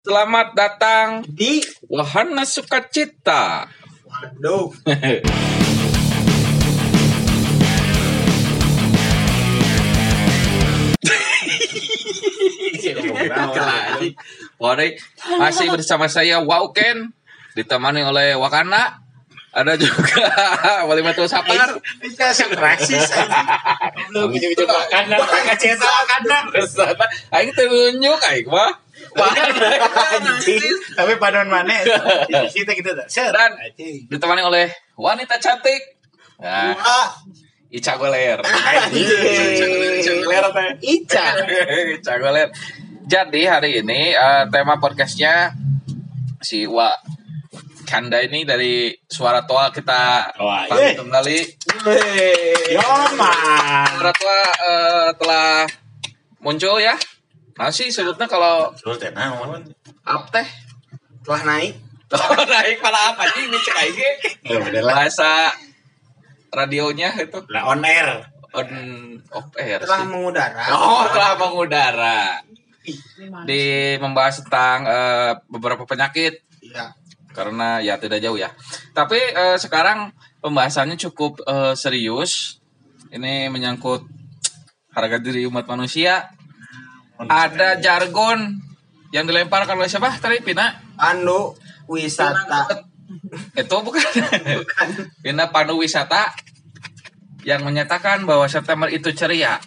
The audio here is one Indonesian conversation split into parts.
Selamat datang di Wahana Sukacita. waduh Waduh, masih bersama saya Wauken ditemani oleh Wakana. Ada juga Wali Metu Sapar. bisa rasis belum makanan Aing tunjuk aing mah. Tapi panon mana kita kita tak set Dan ditemani oleh wanita cantik. Nah, wah Ica Goler. Ica. Ica Goler. Jadi hari ini eh, tema podcastnya si Wa Kanda ini dari suara tua kita Wah, pamit iya. kembali. Yoma Suara tua eh, telah muncul ya. Masih sebutnya kalau terus teh naon up teh telah naik Oh, naik pada apa sih ini cek aja. ya udah lah Bahasa radionya itu lah on air on off air telah sih. mengudara Oh, telah mengudara. Di membahas tentang eh, beberapa penyakit Iya. karena ya tidak jauh ya. Tapi eh, sekarang pembahasannya cukup eh, serius. Ini menyangkut harga diri umat manusia. Ada jargon yang dilemparkan oleh siapa tadi Pina? anu wisata Itu bukan. Pina Pandu Wisata yang menyatakan bahwa September itu ceria.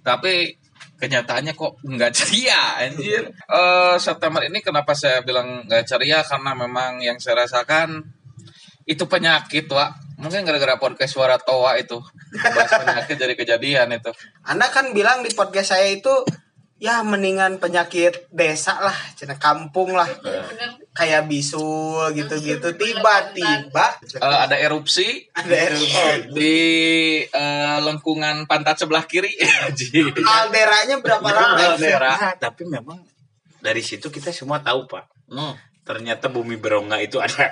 Tapi kenyataannya kok nggak ceria anjir. Eh, September ini kenapa saya bilang nggak ceria karena memang yang saya rasakan itu penyakit, Wak. Mungkin gara-gara podcast suara toa itu. Bahas penyakit dari kejadian itu. Anda kan bilang di podcast saya itu ya mendingan penyakit desa lah, cina kampung lah. Kayak bisul gitu-gitu tiba-tiba Eh, ada erupsi ada erupsi. di eh, lengkungan pantat sebelah kiri. Anjir. Kalderanya berapa lama? Kaldera. Nah, tapi memang dari situ kita semua tahu pak Hmm. ternyata bumi berongga itu ada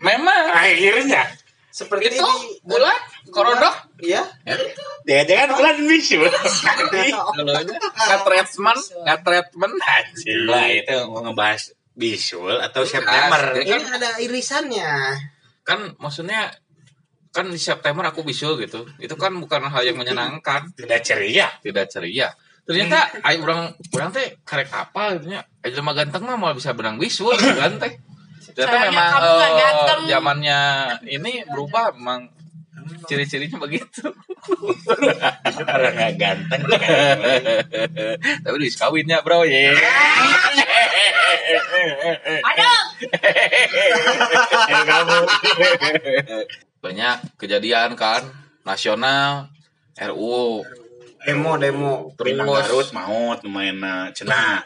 Memang akhirnya Seperti itu di bulan korodok Iya. Jangan-jangan bulan bisu nggak treatment nggak treatment anjir lah itu mau ngebahas bisul atau September. Asli. Ini ada irisannya. kan maksudnya kan di September aku bisul gitu. Itu kan bukan hal yang menyenangkan. Tidak ceria. Tidak ceria. Ternyata ayo orang orang teh karek apa gitu nya? Ayo mah ganteng mah malah bisa benang bisul gitu kan teh. Ternyata Sayangnya memang eh, ganteng. zamannya ini berubah memang ciri-cirinya begitu. Orang nggak ganteng tapi di kawinnya bro ya Aduh, kamu banyak kejadian kan nasional RU Demo demo. Pinang terus Garut. maut lumayan cenah.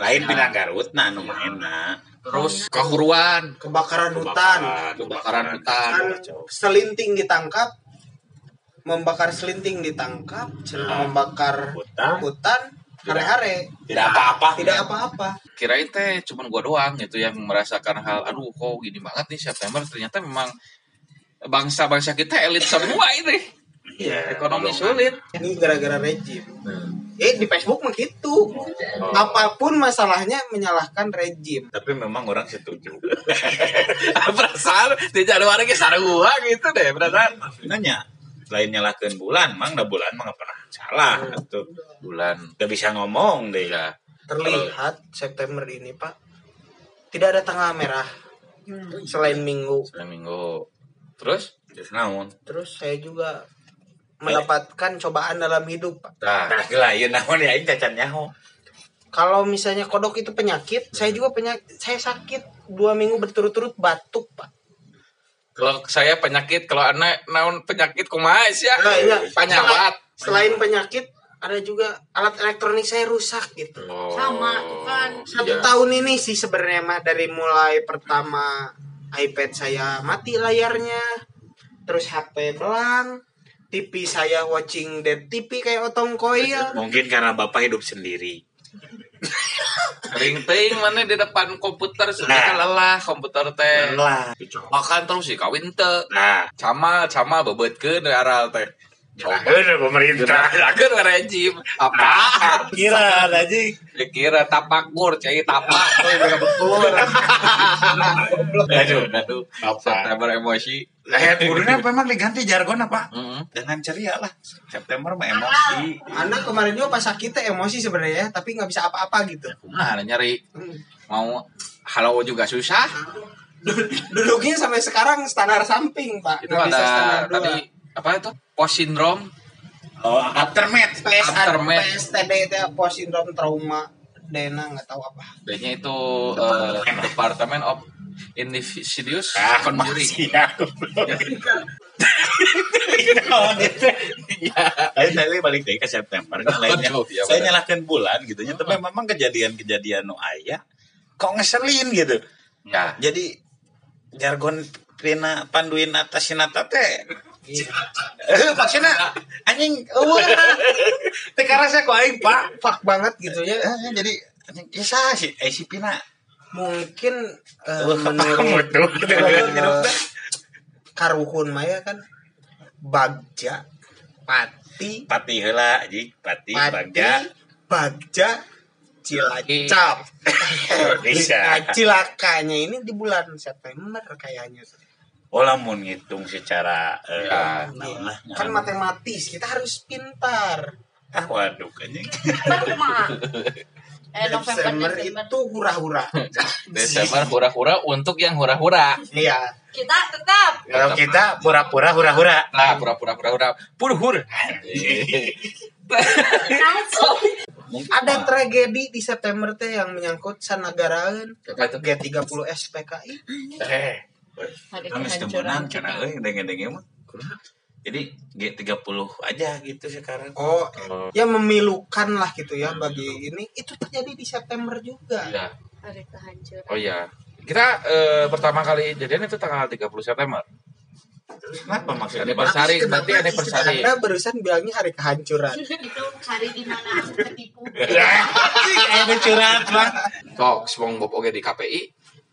Lain pinang Garut nah lumayan terus kahuruan Kebakaran hutan. kebakaran hutan Kan selinting ditangkap. Membakar selinting ditangkap, cina membakar Hutan. hutan hare-hare. tidak apa-apa Tidak apa-apa. kirain teh cuman gua doang gitu yang merasakan hal aduh kok gini banget nih September ternyata memang bangsa-bangsa kita elit semua ini Iya, ekonomi sulit Ini gara-gara rejim. Eh di Facebook mah gitu. Apa pun masalahnya menyalahkan rejim. tapi memang orang setuju. Perasaan di Januari ke sarua gitu deh perasaan. Nanya lain nyalahkan bulan mang dah bulan mah pernah salah tuh. Bulan. Gak bisa ngomong deh ya. Terlihat September ini Pak. Tidak ada tanggal merah. Selain minggu. Senin minggu. Terus? Terus naon? Terus saya juga mendapatkan cobaan dalam hidup Pak. nah lah iya naon ya ini cacan nyaho Kalau misalnya kodok itu penyakit, saya juga penyakit, saya sakit dua minggu berturut-turut batuk Pak. kalau saya penyakit kalau anak naon penyakit kumaha sih ya Nah, iya. penyawat Selain penyakit, ada juga alat elektronik saya rusak gitu. Oh, Sama, kan. Satu iya. tahun ini sih sebenarnya mah dari mulai pertama iPad saya mati layarnya, terus HP belang, TV saya watching dead TV kayak otong koil. mungkin karena bapak hidup sendiri Ring ting mana di depan komputer sudah Nah. lelah komputer teh. lah Makan terus sih kawin teh. nah Sama sama bebetkeun aral teh. Nyerahkeun pemerintah. Kan rejim apa? Kira aja. Dikira tapak gur, cai tapak tuh betul. Aduh, aduh. Apa? September emosi. Lah ya kudunya memang diganti jargon apa? Heeh. Dengan ceria lah. September mah emosi. Anak kemarin juga pas sakit teh emosi sebenarnya tapi nggak bisa apa-apa gitu. Nah, nyari Hmm. mau halo juga susah. Duduknya sampai sekarang standar samping pak. Itu Nggak bisa standar ada dua. tadi apa itu? Post syndrome. Oh, aftermath. PS Aftermath. PSTD itu post syndrome trauma Dena nggak tahu apa. D-nya itu eh, Department of Insidious Ah, Conjuring. belum. Lain tadi balik deh ke September lainnya. Betul, ya, Saya nyalahkan bulan gitu nya, tapi memang kejadian-kejadian nu aya kok ngeselin gitu. Ya. Jadi jargon pina panduin atas sinata teh Iya. Eh maksudnya anjing eueuh. Teh karasa kok aing pak? Fuck banget gitu ya. Eh, jadi anjing kisah sih eh si pina. Mungkin eh, menurut eh, Karuhun Maya kan Bagja Pati. Pati heula anjing pati Pati bagja. Bagja Cilacap. Bisa. Cilakanya ini di bulan September kayaknya oh lamun ngitung secara eh, Ya. naon lah Kan matematis Kita harus pintar ah waduh anjing Mah. Eh November Desember Desember. itu hura-hura Desember hura-hura untuk yang hura-hura. Iya Kita tetap. kalau kita pura-pura hura-hura Nah, pura-pura pura-pura. Pur-hur. Ada tragedi di September teh yang menyangkut sanagaraan Apa itu? G30 SPKI. eh Kehancuran. menang cenah euy denge-denge mah jadi G30 aja gitu sekarang Oh, ya memilukan lah gitu ya bagi ini. Itu terjadi di September juga. Iya. Hari kehancuran. Oh iya. Kita eh, pertama kali jadian itu tanggal 30 September. kenapa maksudnya Anniversary, berarti anniversary. Anda barusan bilangnya hari kehancuran. Itu hari di mana aku ketipu. Ada curhat bang Tok, SpongeBob oke di KPI.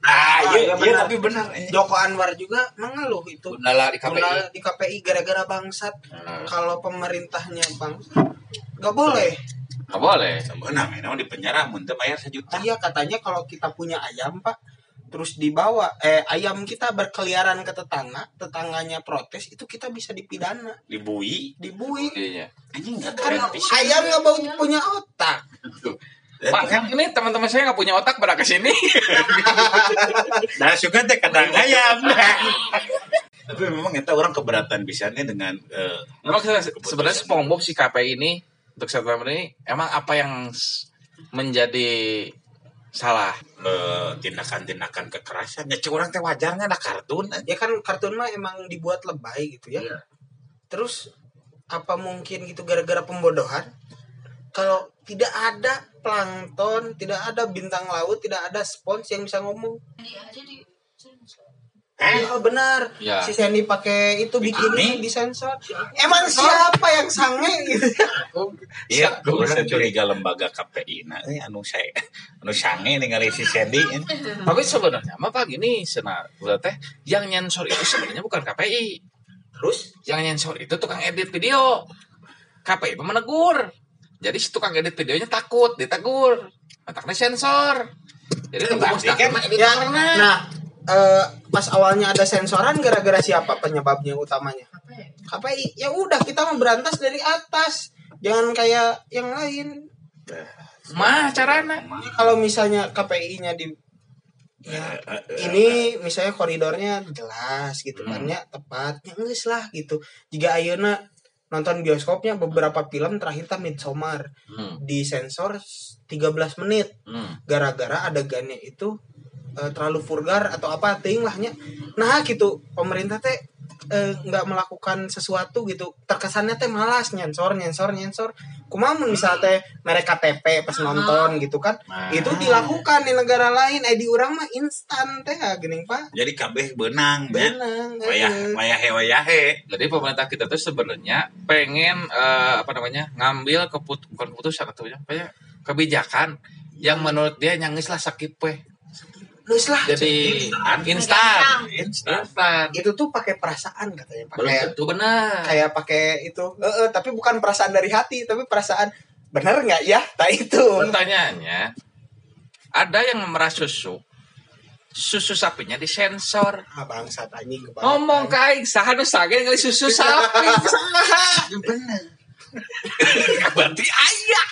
Ah iya, iya iya tapi benar Joko Anwar juga mengeluh itu. Gundala di KPI. Gundala di KPI gara-gara bangsat. Nah, Kalau pemerintahnya bang, nggak boleh. nggak boleh. sebenarnya memang di penjara muntah bayar sejuta Iya katanya kalau kita punya ayam pak, terus dibawa eh ayam kita berkeliaran ke tetangga, tetangganya protes, itu kita bisa dipidana, dibui dibui. Iya. anjing nggak Kan ayam nggak bau punya otak. Pak, kan ini teman-teman saya nggak punya otak pada ke sini. Nah, suka teh kadang ayam. Tapi memang kita orang keberatan bisanya dengan eh, Memang se- sebenarnya SpongeBob si KPI ini untuk September ini emang apa yang menjadi salah? eh, tindakan-tindakan kekerasan. Ya orang teh wajarnya ada kartun. Ya kan kartun mah emang dibuat lebay gitu ya. Iya. Terus apa mungkin gitu gara-gara pembodohan? Kalau tidak ada plankton, tidak ada bintang laut, tidak ada spons yang bisa ngomong. Ini aja di Eh, Oh benar. Ya. Si Sandy pakai itu bikini Bikini? disensor. Emang siapa yang sange gitu? Iya, orang curiga lembaga KPI. Nah, ini anu saya, anu sange ningali si Sandy. ini. Tapi sebenarnya apa Pak gini, senar udah teh yang nyensor itu sebenarnya bukan KPI. Terus Yang nyensor itu tukang edit video. KPI mah menegur. Jadi si tukang edit videonya takut ditegur. Otaknya sensor. Jadi tunggu mustaknya kan ya, nah eh, pas awalnya ada sensoran gara-gara siapa penyebabnya utamanya? ya? KPI. Ya udah kita mau berantas dari atas. Jangan kayak yang lain. Mah carana. Kalau misalnya KPI-nya di ya ini misalnya koridornya jelas gitu kan Hmm. ya tepat ya geus lah gitu jika ayeuna nonton bioskopnya beberapa film terakhir kan Midsommar Hmm. di sensor 13 menit Hmm. gara-gara adegannya itu eh, terlalu vulgar atau apa ting lahnya nah gitu pemerintah teh eh, nggak melakukan sesuatu gitu terkesannya teh malas nyensor nyensor nyensor kumaha mun misalnya teh mereka KTP pas nonton gitu kan Nah. itu dilakukan di negara lain eh di orang mah instan teh ah, geuning pak Jadi kabeh benang, ya. benang Wayah, eh. wayahe, wayahe. Jadi pemerintah kita tuh sebenarnya pengen eh, apa namanya ngambil keput bukan keputusan atau apa ya kebijakan yang menurut dia nyangis lah sakit weh. Terus lah. jadi instan Instan. instan Itu tuh pakai perasaan katanya, pakai tentu benar kayak pakai itu. Eh, eh, tapi bukan perasaan dari hati, tapi perasaan benar nggak ya? Tak itu. pertanyaannya ada yang memerah susu susu sapinya disensor Ah, bangsat anjing ngomong kain saha nu sage ngali susu sapi saha Bener. berarti ayah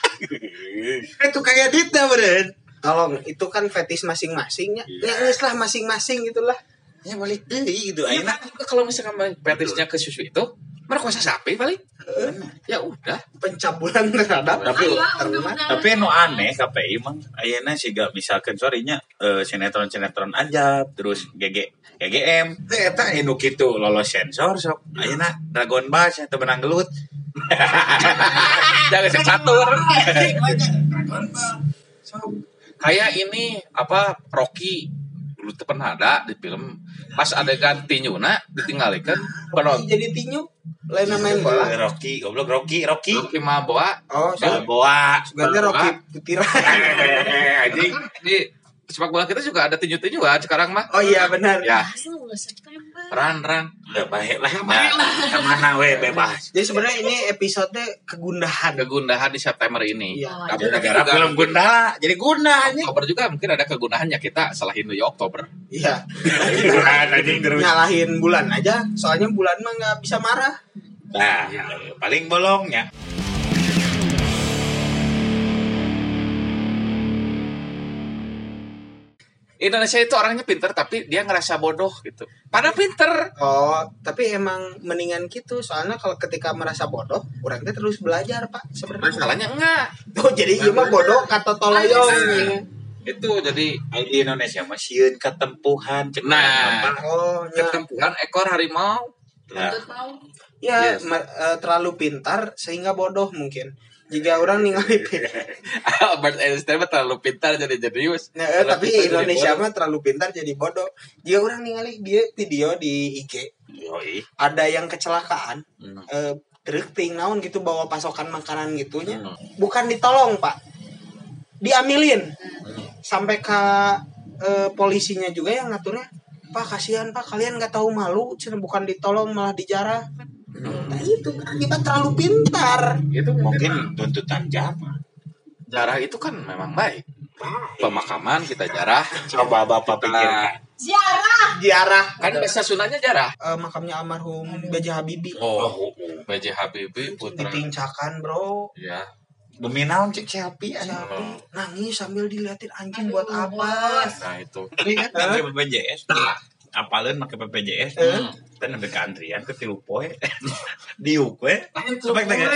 Itu kayak Dita beren. Tolong, itu kan fetish masing-masingnya. Iya. Ya geus lah masing-masing gitulah. Ya balik deh gitu. Ayo, Aina. kalau misalkan fetishnya ke susu itu merkosa sapi paling ya udah. Pencabulan terhadap Tapi-. Tapi nu aneh KPI emang. Ayeuna sih gak misalkan sorrynya eh, sinetron-sinetron aja terus GG GGM eta anu kitu lolos sensor sok. Ayeuna Dragon Ball teu menang gelut. Jangan sing catur Dragon Ball sok kayak ini apa Rocky. Dulu tuh pernah ada di film. Pas adegan tinyuna ditinggalkan. Penonton Jadi tinyu? Lain main bola. Rocky goblok Rocky Rocky. Rocky Maboa. Oh, Balboa ganti Rocky Putira. anjing. Di sepak bola kita juga ada tinju-tinjuan sekarang mah. Oh iya benar. ya. Ran ran. Udah baik lah nah, ke mana we bebas. Jadi sebenarnya ini episode kegundahan. kegundahan di September ini. Iya. tapi gara-gara juga- film Gundala jadi anjing. Oktober juga mungkin ada kegunaannya kita salahin dulu ya Oktober. Iya. Nyalahin bulan aja, soalnya bulan mah nggak bisa marah. nah paling bolongnya Indonesia itu orangnya pinter tapi dia ngerasa bodoh gitu pada pinter Oh, tapi emang mendingan gitu. Soalnya kalau ketika merasa bodoh, orang teh terus belajar, Pak. Sebenarnya. masalahnya enggak Oh, jadi iya mah bodoh kata toloyong. itu jadi di Indonesia mah sieun ketempuhan cek Nah. apa. Oh, ya. ketempuhan ekor harimau Nah. Ya, Yes. ma- eh, terlalu pintar sehingga bodoh mungkin. Jika orang ningali Albert Einstein mah terlalu pintar jadi jenius Nah, eh, Terlalu tapi Indonesia mah terlalu pintar jadi bodoh. Jika orang ningali dia video di IG, yoi. ada yang kecelakaan, Hmm. eh, truk ting naon gitu bawa pasokan makanan gitunya. Hmm. Bukan ditolong, Pak. Diambilin. Sampai ke eh, polisinya juga yang ngaturnya. Pak, kasihan Pak, kalian nggak tahu malu, bukan ditolong malah dijarah. Nah, itu kita terlalu pintar. itu mungkin tuntutan zaman jarah itu kan memang baik pemakaman kita jarah coba bapak pikirkan Ziarah. Ziarah kan biasa sunahnya jarah eh, makamnya almarhum B.J. Habibie. oh B.J. Habibie putra Dipincakan, Bro. ya demi naon cek selfie nangis sambil diliatin anjing buat apa? nah itu ini kan pakai BPJS apalin pakai BPJS Eh. dan ada keantrian ke tilu poe. Diuk we. Sampai tengah.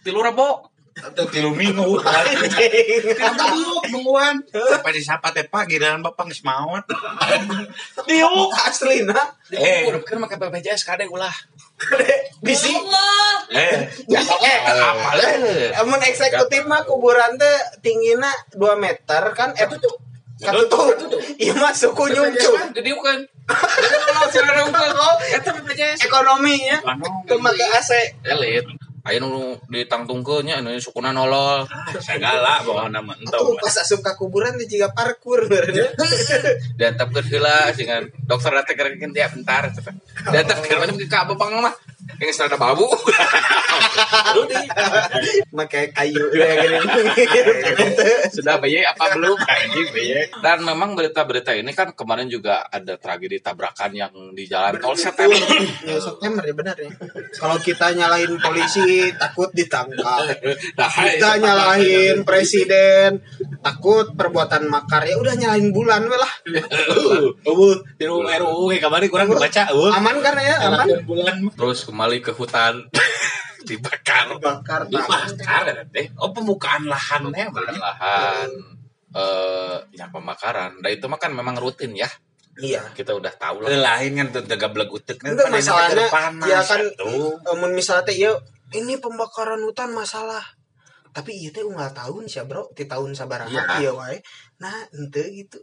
tilu rebo. Atau tilu minggu diuk nungguan. Sampai disapa teh pak? Giliran bapak geus maot diuk. Asli nah. eh. Kan pakai BPJS kadang ulah. Bisi. Allah. eh. Eh, apa le? Amun eksekutif mah kuburan teh tingginya 2 meter kan eh katutup. Iya mah suku nyungcung. jadi bukan. BPJS Ekonominya ke make AC. elit ayo nu ditangtungkeunnya anu sukuna nolol. Segala bawa nama entah Tuh pas asup ka kuburan teh jiga parkur benernya. diantapkeun heula dengan dokter datang kerekin dia bentar diantapkeun mana ke apa bang mah yang serada babu. Make kayu ya gini. sudah bayi apa belum? Dan memang berita-berita ini kan kemarin juga ada tragedi tabrakan yang di jalan tol September Ya September ya benar ya. Kalau kita nyalahin polisi takut ditangkap. nah, Kita nyalahin presiden takut perbuatan makar. Ya udah nyalahin bulan we lah. uh di RUU kemarin kurang dibaca Aman kan ya? Aman. bulan. Terus kembali ke hutan dibakar Bakar tak. dibakar teh oh pembukaan lahannya berarti lahan eh ya pembakaran dan itu mah kan memang rutin ya Iya. kita udah tahu lah lain kan tuh tega beleg utek Itu masalahnya ya kan tuh Amun misalnya teh ya ini pembakaran hutan masalah. Tapi iya teh unggal tahun sih bro, di tahun sabaraha Iya. iya wae. Nah, ente gitu.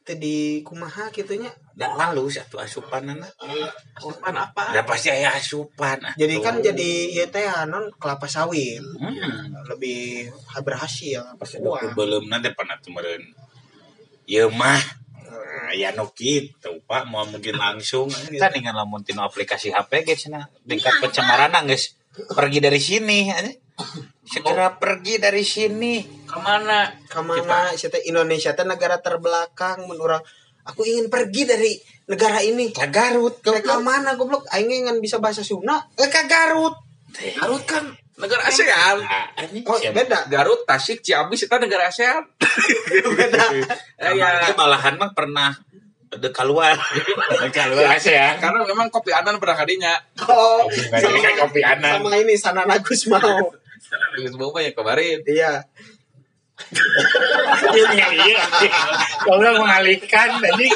Teh di kumaha gitunya. dan lalu satu asupan anak asupan apa udah pasti aya asupan Jadi kan jadi ya teh non kelapa sawit. hmm. Lebih berhasil. pas Wah. ada belum nanti pernah kemarin ya mah ya nu gitu pak mau mungkin langsung kan dengan lamun tino aplikasi HP guys nah tingkat pencemaran guys pergi dari sini segera pergi dari sini. Ke mana? ke mana? Teh Indonesia teh negara terbelakang menurut aku ingin pergi dari negara ini. Ke Garut ke ke mana goblok? Aing ingin bisa bahasa Sunda. Ke Garut. Garut kan negara ASEAN. Ini oh beda. Garut, Tasik, Ciamis itu negara ASEAN. beda. Eh, ya. malahan mah pernah de keluar keluar ya Karena memang kopi anan pernah kadinya. oh. Nggak kopi anan. sama ini Sanan Agus mau Terus bawa ya kemarin. iya. Iya. Kalau mengalihkan tadi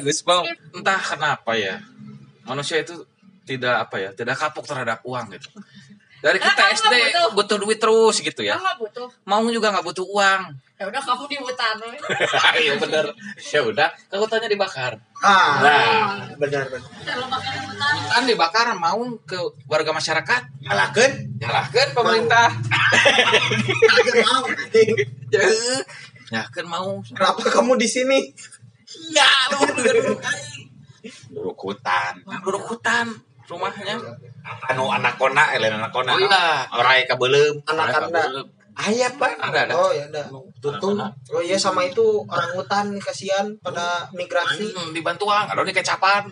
Gus Bang, entah kenapa ya manusia itu tidak apa ya tidak kapok terhadap uang gitu dari kita kamu SD butuh. butuh duit terus gitu ya Kamu nggak butuh. mau juga nggak butuh uang Ya udah kamu di hutan. we. iya bener ya udah hutannya dibakar ah Nah. benar benar Kalau makan di hutan. hutan dibakar mau ke warga masyarakat nyalakan nyalahkan pemerintah Kagak mau. ya kan mau kenapa kamu di sini ya lu buruk hutan duduk hutan rumahnya? Anu anak kona elen anak kona Oh, iya. orang kabelem. Anak anda. ayah pak. Ada ada. Oh ya udah tutup oh iya sama itu orang hutan kasihan pada migrasi. Hmm, dibantu ang ada nih kecapan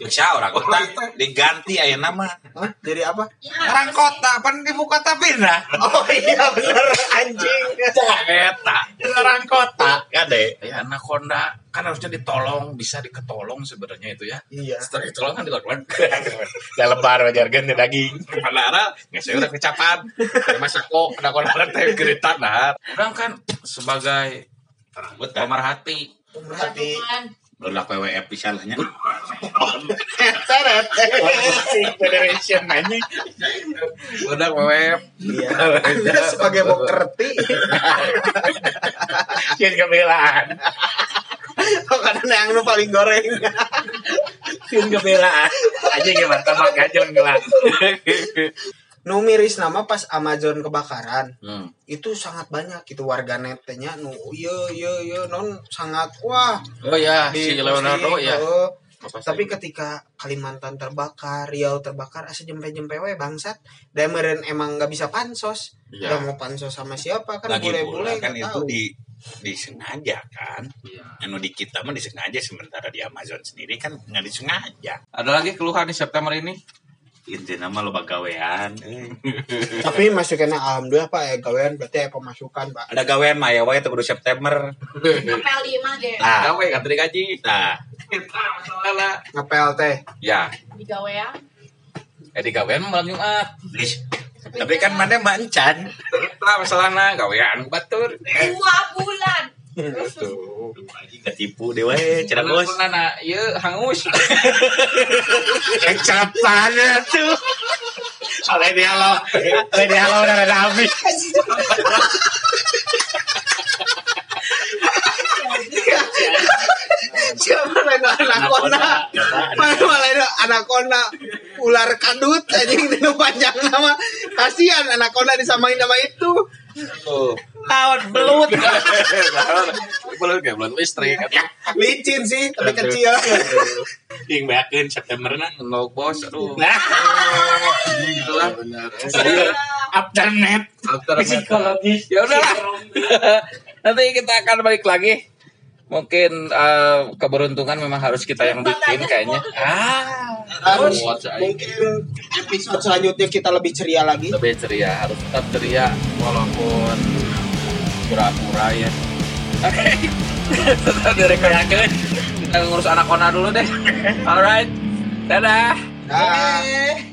bisa orang kota? Diganti ayah nama. Hah? jadi apa? Ya, orang kota pan ibu kota pindah? Oh iya bener anjing. Eta. Orang kota. Kade ya anaconda kan harusnya ditolong bisa diketolong sebenarnya itu ya. Iya. Setelah ditolong kan dilakukan. Ya lebar wajar ganti daging. Pada nggak saya udah kecapan. Masa kok anaconda teh geritan nah orang kan sebagai pemerhati. Pemerhati Tuhan. udah PWF misalnya seret Federation aja udah web iya. Sebagai bokerti kian kebelaan. Oh kadang yang nu paling goreng. Kian kebelaan. Aja gimana? Tambah gajeng gelas nu miris nama pas Amazon kebakaran. Hmm. itu sangat banyak itu warga netnya nu iya iya iya non sangat wah. Oh ya di si Leonardo ya oh. Tapi ketika Kalimantan terbakar Riau terbakar asa jempe-jempe we bangsat. Dan meren emang nggak bisa pansos. Nggak mau pansos sama siapa kan lagi bule-bule pula kan itu tahu. di disengaja kan. Iya. anu di kita mah disengaja sementara di Amazon sendiri kan nggak disengaja. Ada lagi keluhan di September ini intinya mah lo gawean. Eh. tapi masukannya alhamdulillah pak ya gawean. Berarti ya pemasukan pak. Ada gawean mah ya wae itu kudu September. Apel lima deh. nah. Gawe kan tadi gaji. Nah. Masalah ngepel teh. Ya. Di gawean. eh di gawean malam Jumat. Tapi kan mana mancan Nah, masalahnya gawean batur. Dua bulan. Ketipu deh wae cerah bos. Nana, iya hangus. kecapan tuh oleh dia lo oleh dia lo udah ada habis. Siapa lain anakona mana lain anakona ular kadut anjing itu panjang nama. Kasihan anakona disamain nama itu. Tuh. lawan belut Belum gak belum listrik. licin sih tapi kecil. Yang bayakin September nah No bos, aduh. nah. Itulah benar. afternet. Psikologis. Ya udah. Nanti kita akan balik lagi. Mungkin eh, keberuntungan memang harus kita yang bikin kayaknya. Ah, harus. Mungkin episode selanjutnya kita lebih ceria lagi. Lebih ceria, harus tetap ceria walaupun pura-pura ya. Oke. Tetap direkoyakeun. Kita ngurus anak kona dulu deh. Alright. Dadah. Dah.